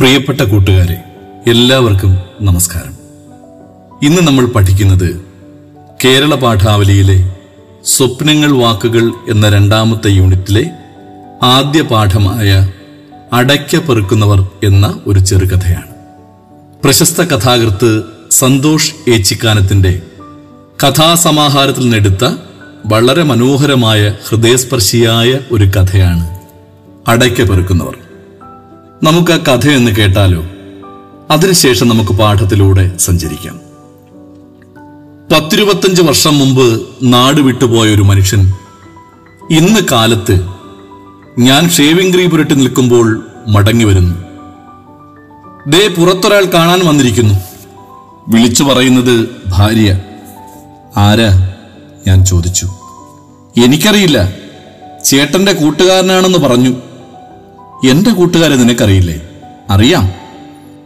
പ്രിയപ്പെട്ട കൂട്ടുകാരെ എല്ലാവർക്കും നമസ്കാരം. ഇന്ന് നമ്മൾ പഠിക്കുന്നത് കേരള പാഠാവലിയിലെ സ്വപ്നങ്ങൾ വാക്കുകൾ എന്ന രണ്ടാമത്തെ യൂണിറ്റിലെ ആദ്യ പാഠമായ അടയ്ക്ക പെറുക്കുന്നവർ എന്ന ഒരു ചെറുകഥയാണ്. പ്രശസ്ത കഥാകൃത്ത് സന്തോഷ് ഏച്ചിക്കാനത്തിന്റെ കഥാസമാഹാരത്തിൽ നിന്നെടുത്ത വളരെ മനോഹരമായ ഹൃദയസ്പർശിയായ ഒരു കഥയാണ് അടയ്ക്ക പെറുക്കുന്നവർ. നമുക്ക് ആ കഥയൊന്ന് കേട്ടാലോ? അതിനുശേഷം നമുക്ക് പാഠത്തിലൂടെ സഞ്ചരിക്കാം. പത്തിരുപത്തഞ്ച് വർഷം മുമ്പ് നാട് വിട്ടുപോയ ഒരു മനുഷ്യൻ ഇന്ന് കാലത്ത് ഞാൻ ഷേവിംഗ് ക്രീം പുരട്ടി നിൽക്കുമ്പോൾ മടങ്ങി വരുന്നു. ദേ പുറത്തൊരാൾ കാണാൻ വന്നിരിക്കുന്നു. വിളിച്ചു പറയുന്നത് ഭാര്യ. ആരാ? ഞാൻ ചോദിച്ചു. എനിക്കറിയില്ല. ചേട്ടന്റെ കൂട്ടുകാരനാണെന്ന് പറഞ്ഞു. എന്റെ കൂട്ടുകാരെ നിനക്കറിയില്ലേ? അറിയാം.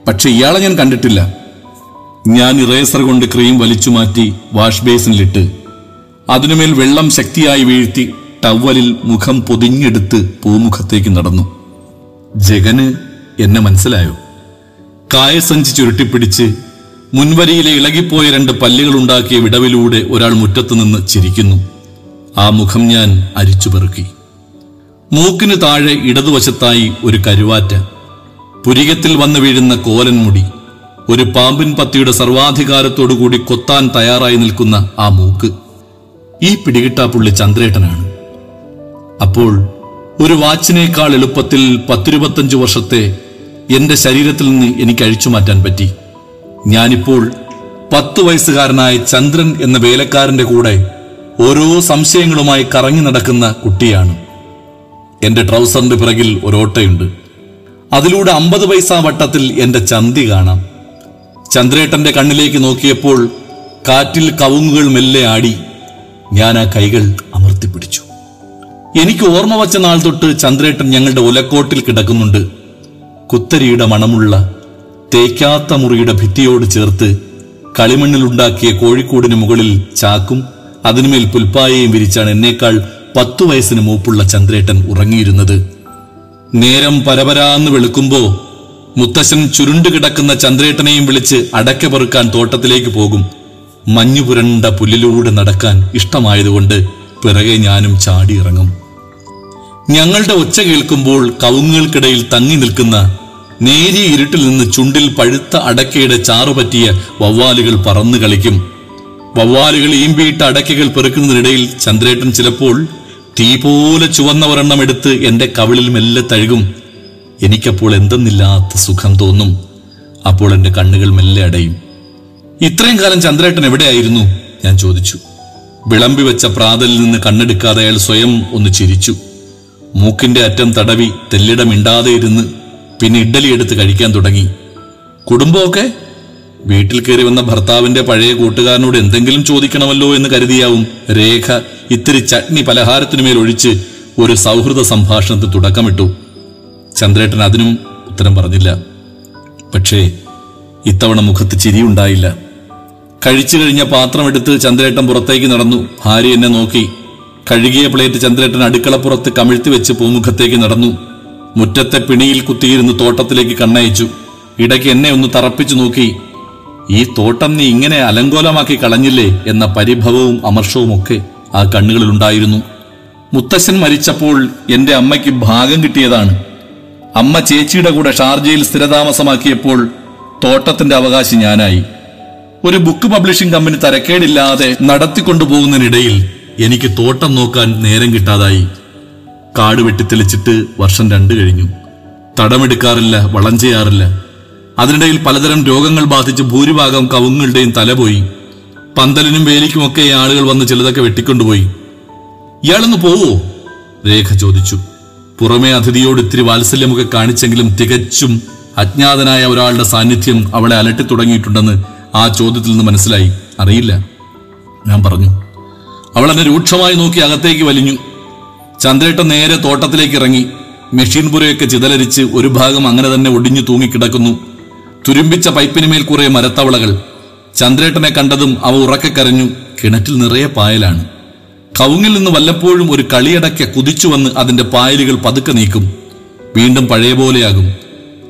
പക്ഷെ ഇയാളെ ഞാൻ കണ്ടിട്ടില്ല. ഞാൻ ഇറേസർ കൊണ്ട് ക്രീം വലിച്ചു മാറ്റി വാഷ് ബേസിനിലിട്ട് അതിനുമേൽ വെള്ളം ശക്തിയായി വീഴ്ത്തി ടവലിൽ മുഖം പൊതിഞ്ഞെടുത്ത് പൂമുഖത്തേക്ക് നടന്നു. ജഗന് എന്നെ മനസ്സിലായോ? കായസഞ്ചി ചുരുട്ടിപ്പിടിച്ച് മുൻവരിയിലെ ഇളകിപ്പോയ രണ്ട് പല്ലുകൾ ഉണ്ടാക്കിയ വിടവിലൂടെ ഒരാൾ മുറ്റത്തുനിന്ന് ചിരിക്കുന്നു. ആ മുഖം ഞാൻ അരിച്ചു പെറുക്കി. മൂക്കിന് താഴെ ഇടതുവശത്തായി ഒരു കരുവാറ്റ. പുരികത്തിൽ വന്നു വീഴുന്ന കോലൻ മുടി. ഒരു പാമ്പിൻ പത്തിയുടെ സർവാധികാരത്തോടുകൂടി കൊത്താൻ തയ്യാറായി നിൽക്കുന്ന ആ മൂക്ക്. ഈ പിടികിട്ടാപ്പുള്ളി ചന്ദ്രേട്ടനാണ്. അപ്പോൾ ഒരു വാച്ചിനേക്കാൾ എളുപ്പത്തിൽ പത്തിരുപത്തഞ്ചു വർഷത്തെ എന്റെ ശരീരത്തിൽ നിന്ന് എനിക്ക് അഴിച്ചു മാറ്റാൻ പറ്റി. ഞാനിപ്പോൾ പത്ത് വയസ്സുകാരനായ ചന്ദ്രൻ എന്ന വേലക്കാരന്റെ കൂടെ ഓരോ സംശയങ്ങളുമായി കറങ്ങി നടക്കുന്ന കുട്ടിയാണ്. എന്റെ ട്രൗസറിന്റെ പിറകിൽ ഒരോട്ടയുണ്ട് അതിലൂടെ അമ്പത് പൈസ വട്ടത്തിൽ എന്റെ ചന്തി കാണാം. ചന്ദ്രേട്ടന്റെ കണ്ണിലേക്ക് നോക്കിയപ്പോൾ കാറ്റിൽ കവുങ്ങുകൾ മെല്ലെ ആടി ഞാൻ ആ കൈകൾ അമർത്തിപ്പിടിച്ചു എനിക്ക് ഓർമ്മ വച്ച നാൾ തൊട്ട് ചന്ദ്രേട്ടൻ ഞങ്ങളുടെ ഒലക്കോട്ടിൽ കിടക്കുന്നുണ്ട്. കുത്തരിയുടെ മണമുള്ള തേക്കാത്ത മുറിയുടെ ഭിത്തിയോട് ചേർത്ത് കളിമണ്ണിലുണ്ടാക്കിയ കോഴിക്കോടിന് മുകളിൽ ചാക്കും അതിനുമേൽ പുൽപ്പായയും വിരിച്ചാണ് എന്നേക്കാൾ പത്തു വയസ്സിന് മൂപ്പുള്ള ചന്ദ്രേട്ടൻ ഉറങ്ങിയിരുന്നത്. നേരം പരപരാന്ന് വെളുക്കുമ്പോ മുത്തശ്ശൻ ചുരുണ്ടുകിടക്കുന്ന ചന്ദ്രേട്ടനെയും വിളിച്ച് അടക്ക പെറുക്കാൻ തോട്ടത്തിലേക്ക് പോകും. മഞ്ഞുപുരണ്ട പുല്ലിലൂടെ നടക്കാൻ ഇഷ്ടമായതുകൊണ്ട് പിറകെ ഞാനും ചാടിയിറങ്ങും. ഞങ്ങളുടെ ഒച്ച കേൾക്കുമ്പോൾ കവുങ്ങുകൾക്കിടയിൽ തങ്ങി നിൽക്കുന്ന നേരിയ ഇരുട്ടിൽ നിന്ന് ചുണ്ടിൽ പഴുത്ത അടക്കയുടെ ചാറുപറ്റിയ വവ്വാലുകൾ പറന്നു കളിക്കും. വവ്വാലുകൾ ഈമ്പിയിട്ട അടക്കകൾ പെറുക്കുന്നതിനിടയിൽ ചന്ദ്രേട്ടൻ ചിലപ്പോൾ തീ പോലെ ചുവന്ന ഒരെണ്ണം എടുത്ത് എന്റെ കവിളിൽ മെല്ലെ തഴുകും. എനിക്കപ്പോൾ എന്തെന്നില്ലാത്ത സുഖം തോന്നും. അപ്പോൾ എന്റെ കണ്ണുകൾ മെല്ലെ അടയും. ഇത്രയും കാലം ചന്ദ്രേട്ടൻ എവിടെയായിരുന്നു? ഞാൻ ചോദിച്ചു. വിളമ്പി വെച്ച പ്രാതലിൽ നിന്ന് കണ്ണെടുക്കാതെ അയാൾ സ്വയം ഒന്ന് ചിരിച്ചു. മൂക്കിന്റെ അറ്റം തടവി തെല്ലിടമിണ്ടാതെ ഇരുന്ന് പിന്നെ ഇഡ്ഡലി എടുത്ത് കഴിക്കാൻ തുടങ്ങി. കുടുംബമൊക്കെ? വീട്ടിൽ കയറി വന്ന ഭർത്താവിന്റെ പഴയ കൂട്ടുകാരനോട് എന്തെങ്കിലും ചോദിക്കണമല്ലോ എന്ന് കരുതിയാവും രേഖ ഇത്തിരി ചട്നി പലഹാരത്തിനുമേൽ ഒഴിച്ച് ഒരു സൗഹൃദ സംഭാഷണത്തിൽ തുടക്കമിട്ടു. ചന്ദ്രേട്ടൻ അതിനും ഉത്തരം പറഞ്ഞില്ല. പക്ഷേ ഇത്തവണ മുഖത്ത് ചിരിയുണ്ടായില്ല. കഴിച്ചു കഴിഞ്ഞ പാത്രം എടുത്ത് ചന്ദ്രേട്ടൻ പുറത്തേക്ക് നടന്നു. ഭാര്യ എന്നെ നോക്കി. കഴുകിയ പ്ലേറ്റ് ചന്ദ്രേട്ടൻ അടുക്കളപ്പുറത്ത് കമിഴ്ത്തി വെച്ച് പൂമുഖത്തേക്ക് നടന്നു. മുറ്റത്തെ പിണിയിൽ കുത്തിയിരുന്ന് തോട്ടത്തിലേക്ക് കണ്ണയച്ചു. ഇടയ്ക്ക് എന്നെ ഒന്ന് തറപ്പിച്ചു നോക്കി. ഈ തോട്ടം നീ ഇങ്ങനെ അലങ്കോലമാക്കി കളഞ്ഞില്ലേ എന്ന പരിഭവവും അമർഷവും ഒക്കെ ആ കണ്ണുകളിൽ ഉണ്ടായിരുന്നു മുത്തശ്ശൻ മരിച്ചപ്പോൾ എന്റെ അമ്മയ്ക്ക് ഭാഗം കിട്ടിയതാണ്. അമ്മ ചേച്ചിയുടെ കൂടെ ഷാർജയിൽ സ്ഥിരതാമസമാക്കിയപ്പോൾ തോട്ടത്തിന്റെ അവകാശി ഞാനായി. ഒരു ബുക്ക് പബ്ലിഷിംഗ് കമ്പനി തരക്കേടില്ലാതെ നടത്തിക്കൊണ്ടുപോകുന്നതിനിടയിൽ എനിക്ക് തോട്ടം നോക്കാൻ നേരം കിട്ടാതായി. കാട് വെട്ടിത്തെളിച്ചിട്ട് വർഷം രണ്ട് കഴിഞ്ഞു. തടമെടുക്കാറില്ല വളം ചെയ്യാറില്ല. അതിനിടയിൽ പലതരം രോഗങ്ങൾ ബാധിച്ച് ഭൂരിഭാഗം കവുങ്ങളുടെയും തലപോയി. പന്തലിനും വേലിക്കുമൊക്കെ ആളുകൾ വന്ന് ചിലതൊക്കെ വെട്ടിക്കൊണ്ടുപോയി. ഇയാളൊന്ന് പോവോ? രേഖ ചോദിച്ചു. പുറമേ അതിഥിയോട് ഇത്തിരി വാത്സല്യമൊക്കെ കാണിച്ചെങ്കിലും തികച്ചും അജ്ഞാതനായ ഒരാളുടെ സാന്നിധ്യം അവളെ അലട്ടി തുടങ്ങിയിട്ടുണ്ടെന്ന് ആ ചോദ്യത്തിൽ നിന്ന് മനസ്സിലായി. അറിയില്ല ഞാൻ പറഞ്ഞു. അവൾ എന്നെ രൂക്ഷമായി നോക്കി അകത്തേക്ക് വലിഞ്ഞു. ചന്ദ്രേട്ട നേരെ തോട്ടത്തിലേക്ക് ഇറങ്ങി. മെഷീൻ പുരയൊക്കെ ചിതലരിച്ച് ഒരു ഭാഗം അങ്ങനെ തന്നെ ഒടിഞ്ഞു തൂങ്ങിക്കിടക്കുന്നു. തുരുമ്പിച്ച പൈപ്പിനുമേൽ കുറെ മരത്തവളകൾ. ചന്ദ്രേട്ടനെ കണ്ടതും അവ ഉറക്കെ കരഞ്ഞു. കിണറ്റിൽ നിറയെ പായലാണ്. കവുങ്ങിൽ നിന്ന് വല്ലപ്പോഴും ഒരു കളിയടക്ക കുതിച്ചു വന്ന് അതിന്റെ പായലുകൾ പതുക്കെ നീക്കും. വീണ്ടും പഴയ പോലെയാകും.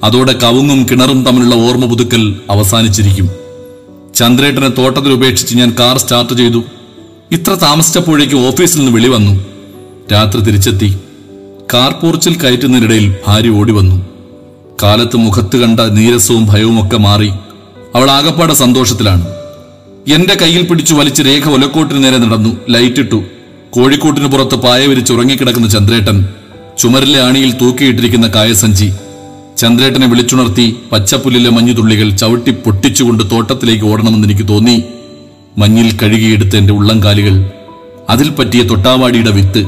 അതോടെ കവുങ്ങും കിണറും തമ്മിലുള്ള ഓർമ്മ പുതുക്കൽ അവസാനിച്ചിരിക്കും. ചന്ദ്രേട്ടനെ തോട്ടത്തിൽ ഉപേക്ഷിച്ച് ഞാൻ കാർ സ്റ്റാർട്ട് ചെയ്തു. ഇത്ര താമസിച്ചപ്പോഴേക്കും ഓഫീസിൽ നിന്ന് വിളി വന്നു. രാത്രി തിരിച്ചെത്തി. കാർ പോർച്ചിൽ കയറ്റുന്നതിനിടയിൽ ഭാര്യ ഓടി വന്നു. കാലത്ത് മുഖത്ത് കണ്ട നീരസവും ഭയവും ഒക്കെ മാറി അവൾ ആകപ്പാടെ സന്തോഷത്തിലാണ്. എന്റെ കയ്യിൽ പിടിച്ചു വലിച്ച് രേഖ ഒലക്കോട്ടിന് നേരെ നടന്നു. ലൈറ്റിട്ടു കോഴിക്കോട്ടിന് പുറത്ത് പായ വിരിച്ച് ഉറങ്ങിക്കിടക്കുന്ന ചന്ദ്രേട്ടൻ ചുമരിലെ ആണിയിൽ തൂക്കിയിട്ടിരിക്കുന്ന കായസഞ്ചി. ചന്ദ്രേട്ടനെ വിളിച്ചുണർത്തി പച്ചപ്പുല്ലിലെ മഞ്ഞുതുള്ളികൾ ചവിട്ടി പൊട്ടിച്ചുകൊണ്ട് തോട്ടത്തിലേക്ക് ഓടണമെന്ന് എനിക്ക് തോന്നി. മഞ്ഞിൽ കഴുകിയെടുത്ത എന്റെ ഉള്ളംകാലികൾ അതിൽ പറ്റിയ തൊട്ടാവാടിയുടെ വിത്ത്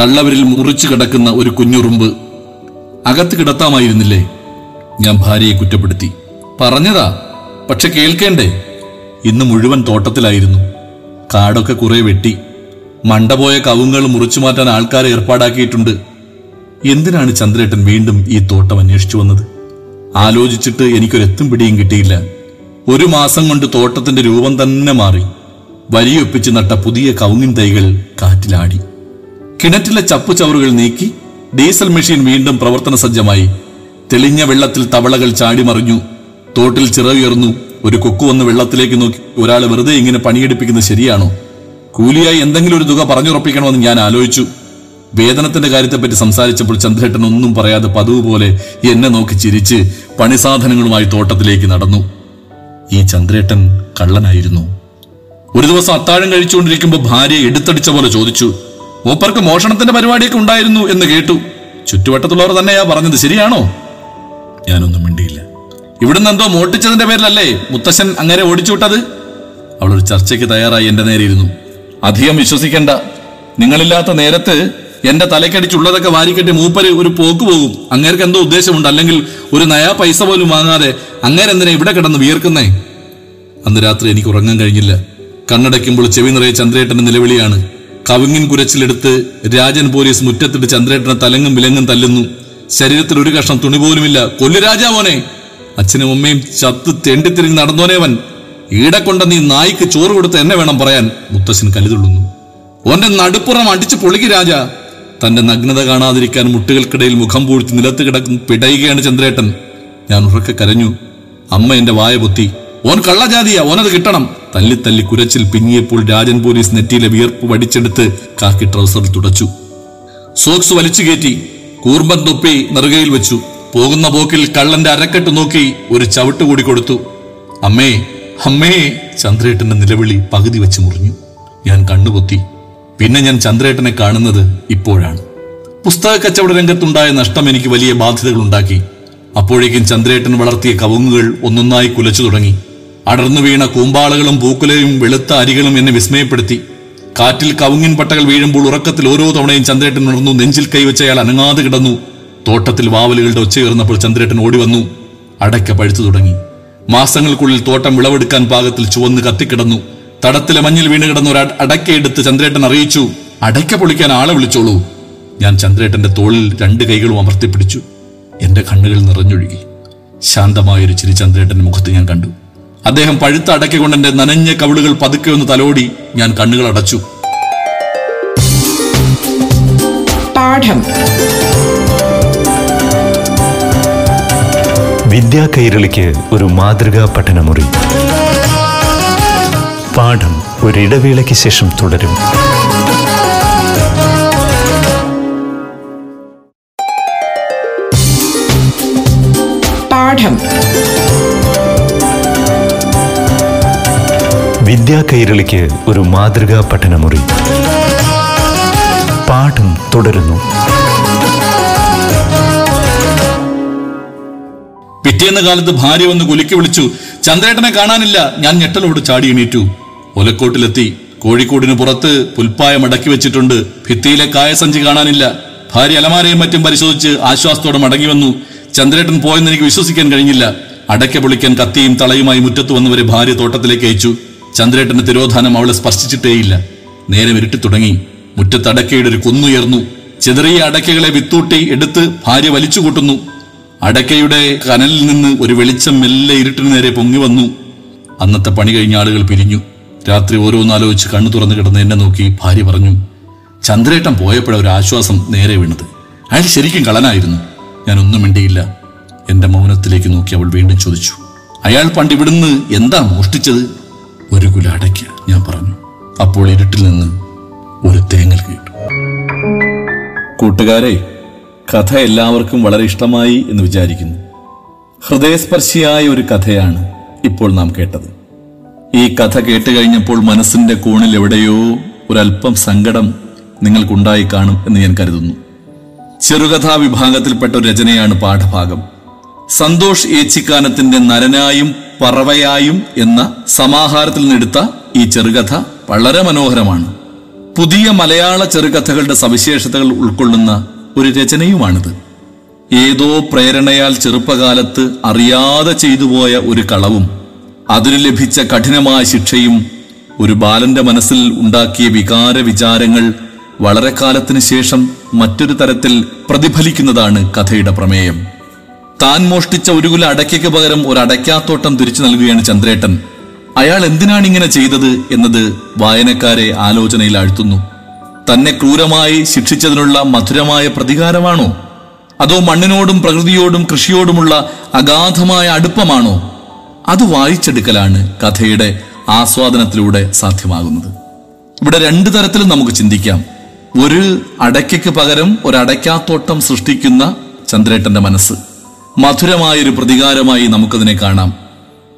തള്ളവരിൽ മുറിച്ചു കിടക്കുന്ന ഒരു കുഞ്ഞുറുമ്പ് അകത്ത് കിടത്താമായിരുന്നില്ലേ? ഞാൻ ഭാര്യയെ കുറ്റപ്പെടുത്തി. പറഞ്ഞതാ പക്ഷെ കേൾക്കേണ്ടേ? ഇന്ന് മുഴുവൻ തോട്ടത്തിലായിരുന്നു. കാടൊക്കെ കുറെ വെട്ടി. മണ്ടപോയ കവുങ്ങൾ മുറിച്ചു മാറ്റാൻ ആൾക്കാരെ ഏർപ്പാടാക്കിയിട്ടുണ്ട്. എന്തിനാണ് ചന്ദ്രേട്ടൻ വീണ്ടും ഈ തോട്ടം അന്വേഷിച്ചു വന്നത്? ആലോചിച്ചിട്ട് എനിക്കൊരെത്തും പിടിയും കിട്ടിയില്ല. ഒരു മാസം കൊണ്ട് തോട്ടത്തിന്റെ രൂപം തന്നെ മാറി. വരിയൊപ്പിച്ച് നട്ട പുതിയ കവുങ്ങിൻ തൈകൾ കാറ്റിലാടി. കിണറ്റിലെ ചപ്പു ചവറുകൾ നീക്കി ഡീസൽ മെഷീൻ വീണ്ടും പ്രവർത്തന സജ്ജമായി. തെളിഞ്ഞ വെള്ളത്തിൽ തവളകൾ ചാടിമറിഞ്ഞു തോട്ടിൽ ചിറകുയർന്നു. ഒരു കൊക്കു വന്ന് വെള്ളത്തിലേക്ക് നോക്കി. ഒരാൾ വെറുതെ ഇങ്ങനെ പണിയെടുപ്പിക്കുന്നത് ശരിയാണോ? കൂലിയായി എന്തെങ്കിലും ഒരു തുക പറഞ്ഞുറപ്പിക്കണമെന്ന് ഞാൻ ആലോചിച്ചു. വേതനത്തിന്റെ കാര്യത്തെപ്പറ്റി സംസാരിച്ചപ്പോൾ ചന്ദ്രേട്ടൻ ഒന്നും പറയാതെ പതിവ് പോലെ എന്നെ നോക്കി ചിരിച്ച് പണിസാധനങ്ങളുമായി തോട്ടത്തിലേക്ക് നടന്നു. ഈ ചന്ദ്രേട്ടൻ കള്ളനായിരുന്നു. ഒരു ദിവസം അത്താഴം കഴിച്ചുകൊണ്ടിരിക്കുമ്പോൾ ഭാര്യ എടുത്തടിച്ച പോലെ ചോദിച്ചു. മൂപ്പർക്ക് മോഷണത്തിന്റെ പരിപാടിയൊക്കെ ഉണ്ടായിരുന്നു എന്ന് കേട്ടു. ചുറ്റുവട്ടത്തുള്ളവർ തന്നെയാ പറഞ്ഞത് ശരിയാണോ? ഞാനൊന്നും മിണ്ടിയില്ല. ഇവിടുന്ന് എന്തോ മോട്ടിച്ചതിന്റെ പേരിലല്ലേ മുത്തശ്ശൻ അങ്ങനെ ഓടിച്ചു വിട്ടത്? അവൾ ഒരു ചർച്ചയ്ക്ക് തയ്യാറായി എന്റെ നേരെ ഇരുന്നു അധികം വിശ്വസിക്കേണ്ട. നിങ്ങളില്ലാത്ത നേരത്ത് എന്റെ തലക്കടിച്ചുള്ളതൊക്കെ വാരിക്കെട്ടി മൂപ്പര് ഒരു പോക്ക് പോകും. അങ്ങേർക്ക് എന്തോ ഉദ്ദേശമുണ്ട്. അല്ലെങ്കിൽ ഒരു നയാ പൈസ പോലും വാങ്ങാതെ അങ്ങേരെന്തിനാ ഇവിടെ കിടന്ന് വിയർക്കുന്നേ? അന്ന് രാത്രി എനിക്ക് ഉറങ്ങാൻ കഴിഞ്ഞില്ല. കണ്ണടയ്ക്കുമ്പോൾ ചെവി നിറയെ ചന്ദ്രേട്ടന്റെ നിലവിളിയാണ്. കവിങ്ങിൻ കുരച്ചിലെടുത്ത് രാജൻ പോലീസ് മുറ്റത്തിട്ട് ചന്ദ്രേട്ടനെ തലങ്ങും വിലങ്ങും തല്ലുന്നു. ശരീരത്തിൽ ഒരു കഷ്ണം തുണി പോലുമില്ല. കൊല്ലു രാജാവോനെ. അച്ഛനും അമ്മയും ചത്ത് തെണ്ടിത്തിരിഞ്ഞ് നടന്നോനേവൻ ഈടെ കൊണ്ട നീ നായിക്ക് ചോറ് കൊടുത്ത് എന്നെ വേണം പറയാൻ. മുത്തശ്ശൻ കലിതുള്ളുന്നു ഓന്റെ നടുപ്പുറം അടിച്ചു പൊളിക്ക് രാജ. തന്റെ നഗ്നത കാണാതിരിക്കാൻ മുട്ടുകൾക്കിടയിൽ മുഖം പൂഴ്ത്തി നിലത്ത് കിടക്കും പിടയുകയാണ് ചന്ദ്രേട്ടൻ. ഞാൻ ഉറക്കെ കരഞ്ഞു. അമ്മ എന്റെ വായ പൊത്തി. ഓൻ കള്ളജാതിയാ. ഓനത് കിട്ടണം. തല്ലി തല്ലി കുരച്ചിൽ പിന്നിയപ്പോൾ രാജൻ പോലീസ് നെറ്റിയിലെ വിയർപ്പ് വടിച്ചെടുത്ത് കാക്കി ട്രൗസറിൽ തുടച്ചു. സോക്സ് വലിച്ചു കയറ്റി കൂർമ്പൻ തൊപ്പി നെറുകയിൽ വെച്ചു. പോകുന്ന പോക്കിൽ കള്ളന്റെ അരക്കെട്ട് നോക്കി ഒരു ചവിട്ട് കൂടി കൊടുത്തു. അമ്മേ അമ്മേ ചന്ദ്രേട്ടന്റെ നിലവിളി പകുതി വെച്ച് മുറിഞ്ഞു. ഞാൻ കണ്ണുപൊത്തി. പിന്നെ ഞാൻ ചന്ദ്രേട്ടനെ കാണുന്നത് ഇപ്പോഴാണ്. പുസ്തക കച്ചവട രംഗത്തുണ്ടായ നഷ്ടം എനിക്ക് വലിയ ബാധ്യതകൾ ഉണ്ടാക്കി അപ്പോഴേക്കും ചന്ദ്രേട്ടൻ വളർത്തിയ കവുങ്ങുകൾ ഒന്നൊന്നായി കുലച്ചു തുടങ്ങി. അടർന്നു വീണ കൂമ്പാളുകളും പൂക്കുലയും വെളുത്ത അരികളും എന്നെ വിസ്മയപ്പെടുത്തി. കാറ്റിൽ കവുങ്ങിൻ പട്ടകൾ വീഴുമ്പോൾ ഉറക്കത്തിൽ ഓരോ തവണയും ചന്ദ്രേട്ടൻ ഉണർന്നു നെഞ്ചിൽ കൈവച്ച് അയാൾ അനങ്ങാതെ കിടന്നു. തോട്ടത്തിൽ വാവലുകളുടെ ഒച്ചയുയർന്നപ്പോൾ ചന്ദ്രേട്ടൻ ഓടി വന്നു. അടയ്ക്ക പഴുത്തു തുടങ്ങി. മാസങ്ങൾക്കുള്ളിൽ തോട്ടം വിളവെടുക്കാൻ പാകത്തിൽ ചുവന്ന് കത്തിക്കിടന്നു. തടത്തിലെ മഞ്ഞിൽ വീണ് കിടന്ന ഒരു അടയ്ക്കയെടുത്ത് ചന്ദ്രേട്ടൻ അറിയിച്ചു അടയ്ക്ക പൊളിക്കാൻ ആളെ വിളിച്ചോളൂ. ഞാൻ ചന്ദ്രേട്ടന്റെ തോളിൽ രണ്ട് കൈകളും അമർത്തിപ്പിടിച്ചു. എന്റെ കണ്ണുകൾ നിറഞ്ഞൊഴുകി. ശാന്തമായൊരു ചിരി ചന്ദ്രേട്ടന്റെ മുഖത്ത് ഞാൻ കണ്ടു. അദ്ദേഹം പഴുത്ത അടക്കി കൊണ്ട് എന്റെ നനഞ്ഞ കവിളുകൾ പതുക്കെ ഒന്ന് തലോടി ഞാൻ കണ്ണുകൾ അടച്ചു. പാഠം. വിദ്യാ കൈരളിക്ക് ഒരു മാതൃകാ പഠനമുറി. പാഠം ഒരിടവേളയ്ക്ക് ശേഷം തുടരും. പാഠം. വിദ്യാ കൈരളിക്ക് ഒരു മാതൃകാ പഠനമുറി. പാഠം തുടരുന്നു. പിറ്റേന്ന് കാലത്ത് ഭാര്യ വന്ന് കുലുക്കി വിളിച്ചു ചന്ദ്രേട്ടനെ കാണാനില്ല ഞാൻ ഞെട്ടലോട് ചാടി എണീറ്റു. ഒലക്കോട്ടിലെത്തി കോഴിക്കോടിന് പുറത്ത് പുൽപ്പായം അടക്കി വെച്ചിട്ടുണ്ട് ഭിത്തിയിലെ കായസഞ്ചി കാണാനില്ല. ഭാര്യ അലമാരയും മറ്റും പരിശോധിച്ച് ആശ്വാസത്തോടെ മടങ്ങി വന്നു. ചന്ദ്രേട്ടൻ പോയെന്ന് എനിക്ക് വിശ്വസിക്കാൻ കഴിഞ്ഞില്ല. അടയ്ക്ക പൊളിക്കാൻ കത്തിയും തളയുമായി മുറ്റത്ത് വന്നവരെ ഭാര്യ തോട്ടത്തിലേക്ക് അയച്ചു. ചന്ദ്രേട്ടന്റെ തിരോധാനം അവളെ സ്പർശിച്ചിട്ടേയില്ല. നേരെ ഇരുട്ടി തുടങ്ങി. മുറ്റത്തടക്കയുടെ ഒരു കുന്നുയർന്നു. ചെതറിയ അടക്കകളെ വിത്തൂട്ടി എടുത്ത് ഭാര്യ വലിച്ചു കൂട്ടുന്നു. അടക്കയുടെ കനലിൽ നിന്ന് ഒരു വെളിച്ചം മെല്ലെ ഇരുട്ടിന് നേരെ പൊങ്ങി വന്നു. അന്നത്തെ പണി കഴിഞ്ഞ ആളുകൾ പിരിഞ്ഞു. രാത്രി ഓരോന്നാലോചിച്ച് കണ്ണു തുറന്നു കിടന്ന് എന്നെ നോക്കി ഭാര്യ പറഞ്ഞു ചന്ദ്രേട്ടൻ പോയപ്പോഴ ഒരു ആശ്വാസം നേരെ വീണത്. അയാൾ ശരിക്കും കളനായിരുന്നു ഞാൻ ഒന്നും മിണ്ടിയില്ല. എന്റെ മൗനത്തിലേക്ക് നോക്കി അവൾ വീണ്ടും ചോദിച്ചു അയാൾ പണ്ട് ഇവിടുന്ന് എന്താ മോഷ്ടിച്ചത്? ഒരു കുല അടയ്ക്ക ഞാൻ പറഞ്ഞു. അപ്പോൾ ഇരുട്ടിൽ നിന്ന് ഒരു തേങ്ങൽ കേട്ടു. കൂട്ടുകാരെ കഥ എല്ലാവർക്കും വളരെ ഇഷ്ടമായി എന്ന് വിചാരിക്കുന്നു. ഹൃദയസ്പർശിയായ ഒരു കഥയാണ് ഇപ്പോൾ നാം കേട്ടത്. ഈ കഥ കേട്ട് കഴിഞ്ഞപ്പോൾ മനസ്സിന്റെ കോണിൽ എവിടെയോ ഒരല്പം സങ്കടം നിങ്ങൾക്കുണ്ടായി കാണും എന്ന് ഞാൻ കരുതുന്നു. ചെറുകഥാ വിഭാഗത്തിൽപ്പെട്ട ഒരു രചനയാണ് പാഠഭാഗം. സന്തോഷ് ഏച്ചിക്കാനത്തിന്റെ നരനായും പറവയായും എന്ന സമാഹാരത്തിൽ നിന്നെടുത്ത ഈ ചെറുകഥ വളരെ മനോഹരമാണ്. പുതിയ മലയാള ചെറുകഥകളുടെ സവിശേഷതകൾ ഉൾക്കൊള്ളുന്ന ഒരു രചനയുമാണിത്. ഏതോ പ്രേരണയാൽ ചെറുപ്പകാലത്ത് അറിയാതെ ചെയ്തുപോയ ഒരു കളവും അതിന് ലഭിച്ച കഠിനമായ ശിക്ഷയും ഒരു ബാലന്റെ മനസ്സിൽ ഉണ്ടാക്കിയ വികാര വിചാരങ്ങൾ വളരെ കാലത്തിന് ശേഷം മറ്റൊരു തരത്തിൽ പ്രതിഫലിക്കുന്നതാണ് കഥയുടെ പ്രമേയം. താൻ മോഷ്ടിച്ച ഒരു കുല അടയ്ക്കയ്ക്ക് പകരം ഒരു അടയ്ക്കാത്തോട്ടം തിരിച്ചു നൽകുകയാണ് ചന്ദ്രേട്ടൻ. അയാൾ എന്തിനാണ് ഇങ്ങനെ ചെയ്തത് എന്നത് വായനക്കാരെ ആലോചനയിൽ ആഴ്ത്തുന്നു. തന്നെ ക്രൂരമായി ശിക്ഷിച്ചതിനുള്ള മധുരമായ പ്രതികാരമാണോ? അതോ മണ്ണിനോടും പ്രകൃതിയോടും കൃഷിയോടുമുള്ള അഗാധമായ അടുപ്പമാണോ? അത് വായിച്ചെടുക്കലാണ് കഥയുടെ ആസ്വാദനത്തിലൂടെ സാധ്യമാകുന്നത്. ഇവിടെ രണ്ട് തരത്തിലും നമുക്ക് ചിന്തിക്കാം. ഒരു അടയ്ക്കയ്ക്ക് പകരം ഒരു സൃഷ്ടിക്കുന്ന ചന്ദ്രേട്ടന്റെ മനസ്സ്. മധുരമായൊരു പ്രതികാരമായി നമുക്കതിനെ കാണാം.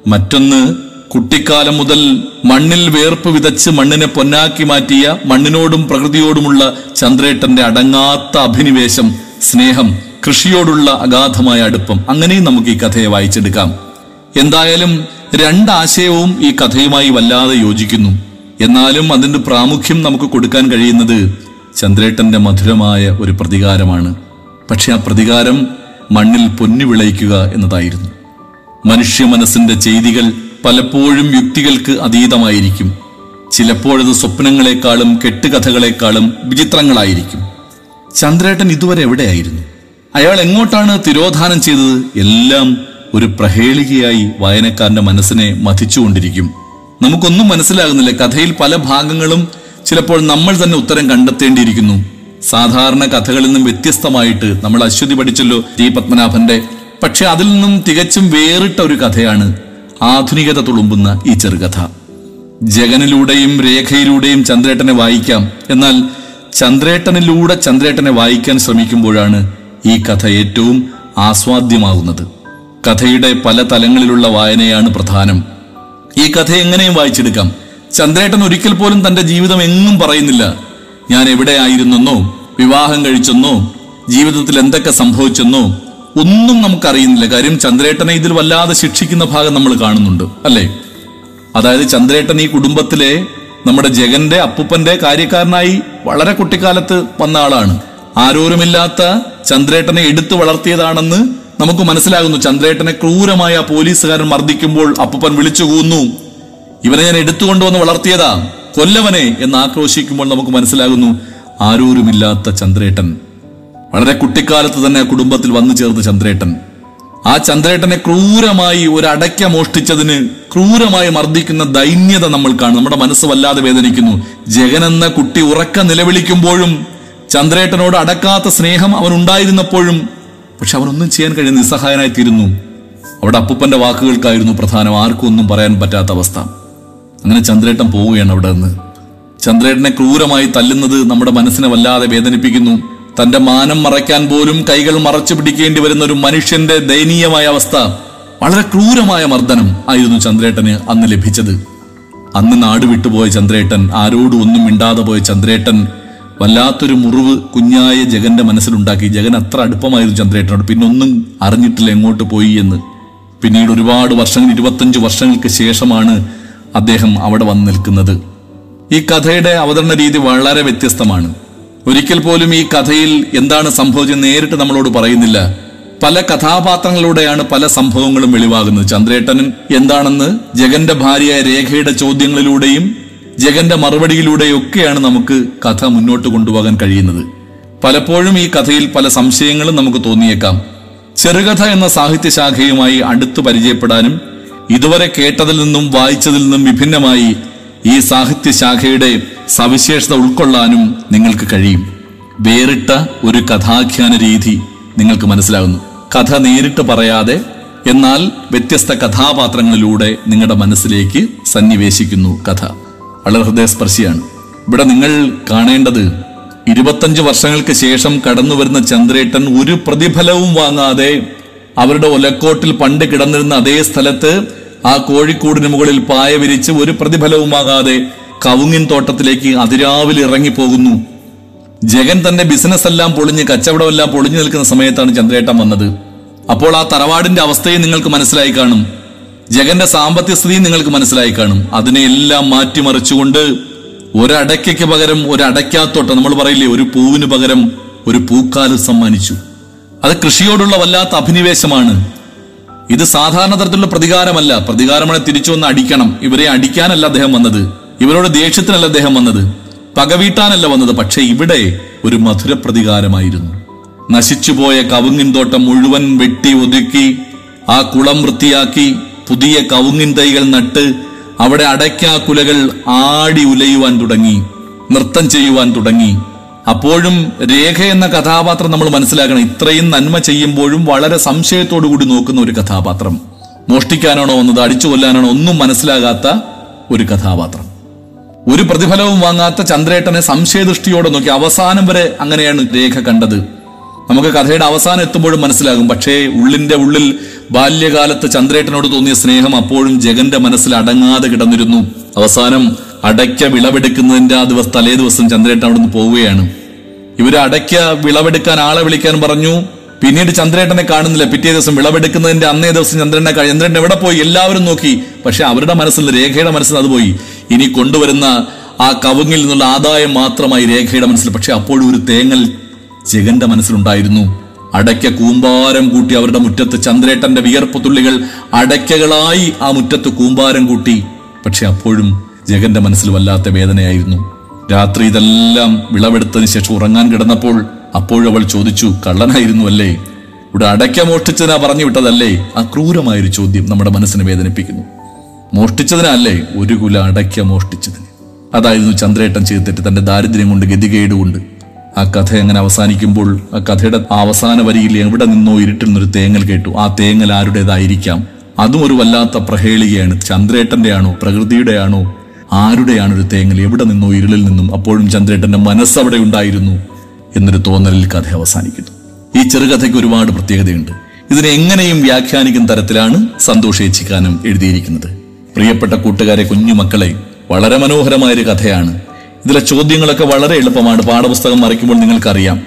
മറ്റൊന്ന് കുട്ടിക്കാലം മുതൽ മണ്ണിൽ വേർപ്പ് വിതച്ച് മണ്ണിനെ പൊന്നാക്കി മാറ്റിയ മണ്ണിനോടും പ്രകൃതിയോടുമുള്ള ചന്ദ്രേട്ടന്റെ അടങ്ങാത്ത അഭിനിവേശം സ്നേഹം കൃഷിയോടുള്ള അഗാധമായ അടുപ്പം. അങ്ങനെയും നമുക്ക് ഈ കഥയെ വായിച്ചെടുക്കാം. എന്തായാലും രണ്ടാശയവും ഈ കഥയുമായി വല്ലാതെ യോജിക്കുന്നു. എന്നാലും അതിന്റെ പ്രാമുഖ്യം നമുക്ക് കൊടുക്കാൻ കഴിയുന്നത് ചന്ദ്രേട്ടന്റെ മധുരമായ ഒരു പ്രതികാരമാണ്. പക്ഷെ ആ പ്രതികാരം മണ്ണിൽ പൊന്നു വിളയിക്കുക എന്നതായിരുന്നു. മനുഷ്യ മനസ്സിന്റെ ചെയ്തികൾ പലപ്പോഴും യുക്തികൾക്ക് അതീതമായിരിക്കും. ചിലപ്പോഴത് സ്വപ്നങ്ങളെക്കാളും കെട്ടുകഥകളെക്കാളും വിചിത്രങ്ങളായിരിക്കും. ചന്ദ്രേട്ടൻ ഇതുവരെ എവിടെയായിരുന്നു? അയാൾ എങ്ങോട്ടാണ് തിരോധാനം ചെയ്തത്? എല്ലാം ഒരു പ്രഹേളികയായി വായനക്കാരന്റെ മനസ്സിനെ മഥിച്ചുകൊണ്ടിരിക്കും. നമുക്കൊന്നും മനസ്സിലാകുന്നില്ല. കഥയിൽ പല ഭാഗങ്ങളും ചിലപ്പോൾ നമ്മൾ തന്നെ ഉത്തരം കണ്ടെത്തേണ്ടിയിരിക്കുന്നു. സാധാരണ കഥകളിൽ നിന്നും വ്യത്യസ്തമായിട്ട് നമ്മൾ അശ്വതി പഠിച്ചല്ലോ ടി പത്മനാഭന്റെ. പക്ഷെ അതിൽ നിന്നും തികച്ചും വേറിട്ട ഒരു കഥയാണ് ആധുനികത തുളുമ്പുന്ന ഈ ചെറുകഥ. ജഗനിലൂടെയും രേഖയിലൂടെയും ചന്ദ്രേട്ടനെ വായിക്കാം. എന്നാൽ ചന്ദ്രേട്ടനിലൂടെ ചന്ദ്രേട്ടനെ വായിക്കാൻ ശ്രമിക്കുമ്പോഴാണ് ഈ കഥ ഏറ്റവും ആസ്വാദ്യമാകുന്നത്. കഥയുടെ പല തലങ്ങളിലുള്ള വായനയാണ് പ്രധാനം. ഈ കഥ എങ്ങനെയും വായിച്ചെടുക്കാം. ചന്ദ്രേട്ടൻ ഒരിക്കൽ പോലും തന്റെ ജീവിതം എങ്ങും പറയുന്നില്ല. ഞാൻ എവിടെയായിരുന്നെന്നോ വിവാഹം കഴിച്ചെന്നോ ജീവിതത്തിൽ എന്തൊക്കെ സംഭവിച്ചെന്നോ ഒന്നും നമുക്കറിയുന്നില്ല. കാര്യം ചന്ദ്രേട്ടനെ ഇതിൽ വല്ലാതെ ശിക്ഷിക്കുന്ന ഭാഗം നമ്മൾ കാണുന്നുണ്ട് അല്ലേ? അതായത് ചന്ദ്രേട്ടൻ ഈ കുടുംബത്തിലെ നമ്മുടെ ജഗന്റെ അപ്പൂപ്പന്റെ കാര്യക്കാരനായി വളരെ കുട്ടിക്കാലത്ത് വന്ന ആളാണ്. ആരോരുമില്ലാത്ത ചന്ദ്രേട്ടനെ എടുത്തു വളർത്തിയതാണെന്ന് നമുക്ക് മനസ്സിലാകുന്നു. ചന്ദ്രേട്ടനെ ക്രൂരമായ പോലീസുകാരൻ മർദ്ദിക്കുമ്പോൾ അപ്പൂപ്പൻ വിളിച്ചു കൂന്നു ഇവനെ ഞാൻ എടുത്തുകൊണ്ടുവന്ന് വളർത്തിയതാ. കൊല്ലവനെ എന്ന് ആക്രോശിക്കുമ്പോൾ നമുക്ക് മനസ്സിലാകുന്നു ആരോരുമില്ലാത്ത ചന്ദ്രേട്ടൻ. വളരെ കുട്ടിക്കാലത്ത് തന്നെ കുടുംബത്തിൽ വന്നു ചേർന്ന ചന്ദ്രേട്ടൻ. ആ ചന്ദ്രേട്ടനെ ക്രൂരമായി ഒരു മോഷ്ടിച്ചതിന് ക്രൂരമായി മർദ്ദിക്കുന്ന ദൈന്യത നമ്മൾ കാണും നമ്മുടെ മനസ്സ് വല്ലാതെ വേദനിക്കുന്നു. ജഗൻ എന്ന കുട്ടി ഉറക്ക നിലവിളിക്കുമ്പോഴും ചന്ദ്രേട്ടനോട് അടക്കാത്ത സ്നേഹം അവൻ ഉണ്ടായിരുന്നപ്പോഴും പക്ഷെ അവനൊന്നും ചെയ്യാൻ കഴിയുന്ന നിസ്സഹായനായി തീരുന്നു അവിടെ അപ്പൂപ്പന്റെ വാക്കുകൾക്കായിരുന്നു പ്രധാനം. ആർക്കും ഒന്നും പറയാൻ പറ്റാത്ത അവസ്ഥ. അങ്ങനെ ചന്ദ്രേട്ടൻ പോവുകയാണ് അവിടെ നിന്ന്. ചന്ദ്രേട്ടനെ ക്രൂരമായി തല്ലുന്നത് നമ്മുടെ മനസ്സിനെ വല്ലാതെ വേദനിപ്പിക്കുന്നു. തന്റെ മാനം മറയ്ക്കാൻ പോലും കൈകൾ മറച്ചു പിടിക്കേണ്ടി വരുന്ന ഒരു മനുഷ്യന്റെ ദയനീയമായ അവസ്ഥ. വളരെ ക്രൂരമായ മർദ്ദനം ആയിരുന്നു ചന്ദ്രേട്ടന് അന്ന് ലഭിച്ചത്. അന്ന് നാട് വിട്ടുപോയ ചന്ദ്രേട്ടൻ ആരോടും ഒന്നും മിണ്ടാതെ പോയ ചന്ദ്രേട്ടൻ വല്ലാത്തൊരു മുറിവ് കുഞ്ഞായ ജഗന്റെ മനസ്സിലുണ്ടാക്കി. ജഗൻ അത്ര അടുപ്പമായിരുന്നു ചന്ദ്രേട്ടനോട്. പിന്നെ ഒന്നും അറിഞ്ഞിട്ടില്ല എങ്ങോട്ട് പോയി എന്ന്. പിന്നീട് ഒരുപാട് വർഷങ്ങൾ ഇരുപത്തഞ്ച് വർഷങ്ങൾക്ക് ശേഷമാണ് അദ്ദേഹം അവിടെ വന്ന് നിൽക്കുന്നത്. ഈ കഥയുടെ അവതരണ രീതി വളരെ വ്യത്യസ്തമാണ്. ഒരിക്കൽ പോലും ഈ കഥയിൽ എന്താണ് സംഭവിച്ചത് നേരിട്ട് നമ്മളോട് പറയുന്നില്ല. പല കഥാപാത്രങ്ങളിലൂടെയാണ് പല സംഭവങ്ങളും വെളിവാകുന്നത്. ചന്ദ്രേട്ടൻ എന്താണെന്ന് ജഗന്റെ ഭാര്യ രേഖയുടെ ചോദ്യങ്ങളിലൂടെയും ജഗന്റെ മറുപടിയിലൂടെയും ഒക്കെയാണ് നമുക്ക് കഥ മുന്നോട്ട് കൊണ്ടുപോകാൻ കഴിയുന്നത്. പലപ്പോഴും ഈ കഥയിൽ പല സംശയങ്ങളും നമുക്ക് തോന്നിയേക്കാം. ചെറുകഥ എന്ന സാഹിത്യശാഖയുമായി അടുത്തു പരിചയപ്പെടാനും ഇതുവരെ കേട്ടതിൽ നിന്നും വായിച്ചതിൽ നിന്നും വിഭിന്നമായി ഈ സാഹിത്യശാഖയുടെ സവിശേഷത ഉൾക്കൊള്ളാനും നിങ്ങൾക്ക് കഴിയും. വേറിട്ട ഒരു കഥാഖ്യാന രീതി നിങ്ങൾക്ക് മനസ്സിലാകുന്നു. കഥ നേരിട്ട് പറയാതെ എന്നാൽ വ്യത്യസ്ത കഥാപാത്രങ്ങളിലൂടെ നിങ്ങളുടെ മനസ്സിലേക്ക് സന്നിവേശിക്കുന്നു കഥ. വളരെ ഹൃദയസ്പർശിയാണ്. ഇവിടെ നിങ്ങൾ കാണേണ്ടത് ഇരുപത്തഞ്ച് വർഷങ്ങൾക്ക് ശേഷം കടന്നു വരുന്ന ചന്ദ്രേട്ടൻ ഒരു പ്രതിഫലവും വാങ്ങാതെ അവരുടെ ഒലക്കോട്ടിൽ പണ്ട് കിടന്നിരുന്ന അതേ സ്ഥലത്ത് ആ കോഴിക്കൂടിന് മുകളിൽ പായ വിരിച്ച് ഒരു പ്രതിഫലവുമാകാതെ കവുങ്ങിൻ തോട്ടത്തിലേക്ക് അതിരാവിലെ ഇറങ്ങിപ്പോകുന്നു. ജഗൻ തന്റെ ബിസിനസ് എല്ലാം പൊളിഞ്ഞ് കച്ചവടമെല്ലാം പൊളിഞ്ഞു നിൽക്കുന്ന സമയത്താണ് ചന്ദ്രേട്ടൻ വന്നത്. അപ്പോൾ ആ തറവാടിന്റെ അവസ്ഥയും നിങ്ങൾക്ക് മനസ്സിലായി കാണും. ജഗന്റെ സാമ്പത്തിക സ്ഥിതിയും നിങ്ങൾക്ക് മനസ്സിലായി കാണും. അതിനെല്ലാം മാറ്റിമറിച്ചുകൊണ്ട് ഒരടയ്ക്കയ്ക്ക് പകരം ഒരടയ്ക്കാത്തോട്ടം നമ്മൾ പറയില്ലേ ഒരു പൂവിന് പകരം ഒരു പൂക്കാലം സമ്മാനിച്ചു. അത് കൃഷിയോടുള്ള വല്ലാത്ത അഭിനിവേശമാണ്. ഇത് സാധാരണ തരത്തിലുള്ള പ്രതികാരമല്ല. പ്രതികാരമാണ് തിരിച്ചു വന്ന് അടിക്കണം. ഇവരെ അടിക്കാനല്ല അദ്ദേഹം വന്നത്. ഇവരോട് ദേഷ്യത്തിനല്ല അദ്ദേഹം വന്നത്. പകവീട്ടാനല്ല വന്നത്. പക്ഷെ ഇവിടെ ഒരു മധുര പ്രതികാരമായിരുന്നു നശിച്ചുപോയ കവുങ്ങിൻ തോട്ടം മുഴുവൻ വെട്ടി ഒതുക്കി ആ കുളം വൃത്തിയാക്കി പുതിയ കവുങ്ങിൻ തൈകൾ നട്ട് അവിടെ അടയ്ക്കാ കുലകൾ ആടി ഉലയുവാൻ തുടങ്ങി നൃത്തം ചെയ്യുവാൻ തുടങ്ങി. അപ്പോഴും രേഖ എന്ന കഥാപാത്രം നമ്മൾ മനസ്സിലാക്കണം. ഇത്രയും നന്മ ചെയ്യുമ്പോഴും വളരെ സംശയത്തോടു കൂടി നോക്കുന്ന ഒരു കഥാപാത്രം. മോഷ്ടിക്കാനാണോ വന്നത് അടിച്ചു കൊല്ലാനാണോ ഒന്നും മനസ്സിലാകാത്ത ഒരു കഥാപാത്രം. ഒരു പ്രതിഫലവും വാങ്ങാത്ത ചന്ദ്രേട്ടനെ സംശയദൃഷ്ടിയോടെ നോക്കി അവസാനം വരെ അങ്ങനെയാണ് രേഖ കണ്ടത്. നമുക്ക് കഥയുടെ അവസാനം എത്തുമ്പോഴും മനസ്സിലാകും. പക്ഷേ ഉള്ളിന്റെ ഉള്ളിൽ ബാല്യകാലത്ത് ചന്ദ്രേട്ടനോട് തോന്നിയ സ്നേഹം അപ്പോഴും ജഗന്റെ മനസ്സിൽ അടങ്ങാതെ കിടന്നിരുന്നു. അവസാനം അടയ്ക്ക വിളവെടുക്കുന്നതിന്റെ ആ ദിവസം തലേ ദിവസം ചന്ദ്രേട്ടൻ അവിടുന്ന് പോവുകയാണ്. ഇവർ അടയ്ക്ക വിളവെടുക്കാൻ ആളെ വിളിക്കാൻ പറഞ്ഞു. പിന്നീട് ചന്ദ്രേട്ടനെ കാണുന്നില്ല. പിറ്റേ ദിവസം വിളവെടുക്കുന്നതിന്റെ അന്നേ ദിവസം ചന്ദ്രനെ ചന്ദ്രൻ എവിടെ പോയി? എല്ലാവരും നോക്കി. പക്ഷെ അവരുടെ മനസ്സിൽ രേഖയുടെ മനസ്സിൽ അത് പോയി. ഇനി കൊണ്ടുവരുന്ന ആ കവുങ്ങിൽ നിന്നുള്ള ആദായം മാത്രമായി രേഖയുടെ മനസ്സിൽ. പക്ഷെ അപ്പോഴും ഒരു തേങ്ങൽ ജഗന്റെ മനസ്സിലുണ്ടായിരുന്നു. അടയ്ക്ക കൂമ്പാരം കൂട്ടി അവരുടെ മുറ്റത്ത് ചന്ദ്രേട്ടന്റെ വിയർപ്പ് തുള്ളികൾ അടയ്ക്കകളായി ആ മുറ്റത്ത് കൂമ്പാരം കൂട്ടി. പക്ഷെ അപ്പോഴും ജഗന്റെ മനസ്സിൽ വല്ലാത്ത വേദനയായിരുന്നു. രാത്രി ഇതെല്ലാം വിളവെടുത്തതിന് ശേഷം ഉറങ്ങാൻ കിടന്നപ്പോൾ അപ്പോഴവൾ ചോദിച്ചു കള്ളനായിരുന്നു അല്ലേ? ഇവിടെ അടയ്ക്ക മോഷ്ടിച്ചതിനാ പറഞ്ഞു വിട്ടതല്ലേ? ആ ക്രൂരമായൊരു ചോദ്യം നമ്മുടെ മനസ്സിനെ വേദനിപ്പിക്കുന്നു. മോഷ്ടിച്ചതിനല്ലേ ഒരു കുല അടയ്ക്ക മോഷ്ടിച്ചതിന് അതായിരുന്നു ചന്ദ്രേട്ടൻ ചെയ്തിട്ട് തന്റെ ദാരിദ്ര്യം കൊണ്ട് ഗതികേട് കൊണ്ട് ആ കഥ എങ്ങനെ അവസാനിക്കുമ്പോൾ ആ കഥയുടെ അവസാന വരിയിൽ എവിടെ നിന്നോ ഇരുട്ടിൽ നിന്നൊരു തേങ്ങൽ കേട്ടു. ആ തേങ്ങൽ ആരുടേതായിരിക്കാം? അതും ഒരു വല്ലാത്ത പ്രഹേളികയാണ്. ചന്ദ്രേട്ടന്റെ ആണോ പ്രകൃതിയുടെ ആണോ ആരുടെയാണ് ഒരു തേങ്ങൽ എവിടെ നിന്നോ ഇരുളിൽ നിന്നും അപ്പോഴും ചന്ദ്രേട്ടന്റെ മനസ്സ് അവിടെ ഉണ്ടായിരുന്നു എന്നൊരു തോന്നലിൽ കഥ അവസാനിക്കുന്നു. ഈ ചെറുകഥയ്ക്ക് ഒരുപാട് പ്രത്യേകതയുണ്ട്. ഇതിനെ എങ്ങനെയും വ്യാഖ്യാനിക്കുന്ന തരത്തിലാണ് സന്തോഷ് ഏച്ചിക്കാനം എഴുതിയിരിക്കുന്നത്. പ്രിയപ്പെട്ട കൂട്ടുകാരെ കുഞ്ഞുമക്കളെ വളരെ മനോഹരമായ ഒരു കഥയാണ്. ഇതിലെ ചോദ്യങ്ങളൊക്കെ വളരെ എളുപ്പമാണ്. പാഠപുസ്തകം മറിക്കുമ്പോൾ നിങ്ങൾക്കറിയാം.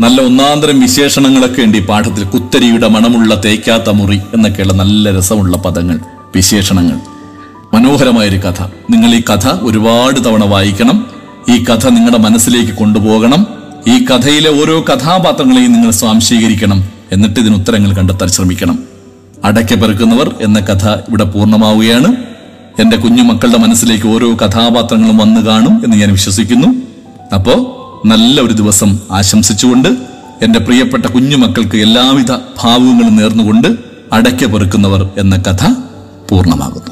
നല്ല ഒന്നാന്തരം വിശേഷണങ്ങളൊക്കെ ഉണ്ട് ഈ പാഠത്തിൽ. കുത്തരിയുടെ മണമുള്ള തേക്കാത്ത മുറി എന്നൊക്കെയുള്ള നല്ല രസമുള്ള പദങ്ങൾ വിശേഷണങ്ങൾ. മനോഹരമായൊരു കഥ. നിങ്ങൾ ഈ കഥ ഒരുപാട് തവണ വായിക്കണം. ഈ കഥ നിങ്ങളുടെ മനസ്സിലേക്ക് കൊണ്ടുപോകണം. ഈ കഥയിലെ ഓരോ കഥാപാത്രങ്ങളെയും നിങ്ങൾ സ്വാംശീകരിക്കണം. എന്നിട്ട് ഇതിന് ഉത്തരങ്ങൾ കണ്ടെത്താൻ ശ്രമിക്കണം. അടയ്ക്ക പെറുക്കുന്നവർ എന്ന കഥ ഇവിടെ പൂർണമാവുകയാണ്. എന്റെ കുഞ്ഞുമക്കളുടെ മനസ്സിലേക്ക് ഓരോ കഥാപാത്രങ്ങളും വന്നു കാണും എന്ന് ഞാൻ വിശ്വസിക്കുന്നു. അപ്പോ നല്ല ഒരു ദിവസം ആശംസിച്ചുകൊണ്ട് എന്റെ പ്രിയപ്പെട്ട കുഞ്ഞുമക്കൾക്ക് എല്ലാവിധ ഭാവുകങ്ങളും നേർന്നുകൊണ്ട് അടയ്ക്ക പെറുക്കുന്നവർ എന്ന കഥ പൂർണമാകുന്നു.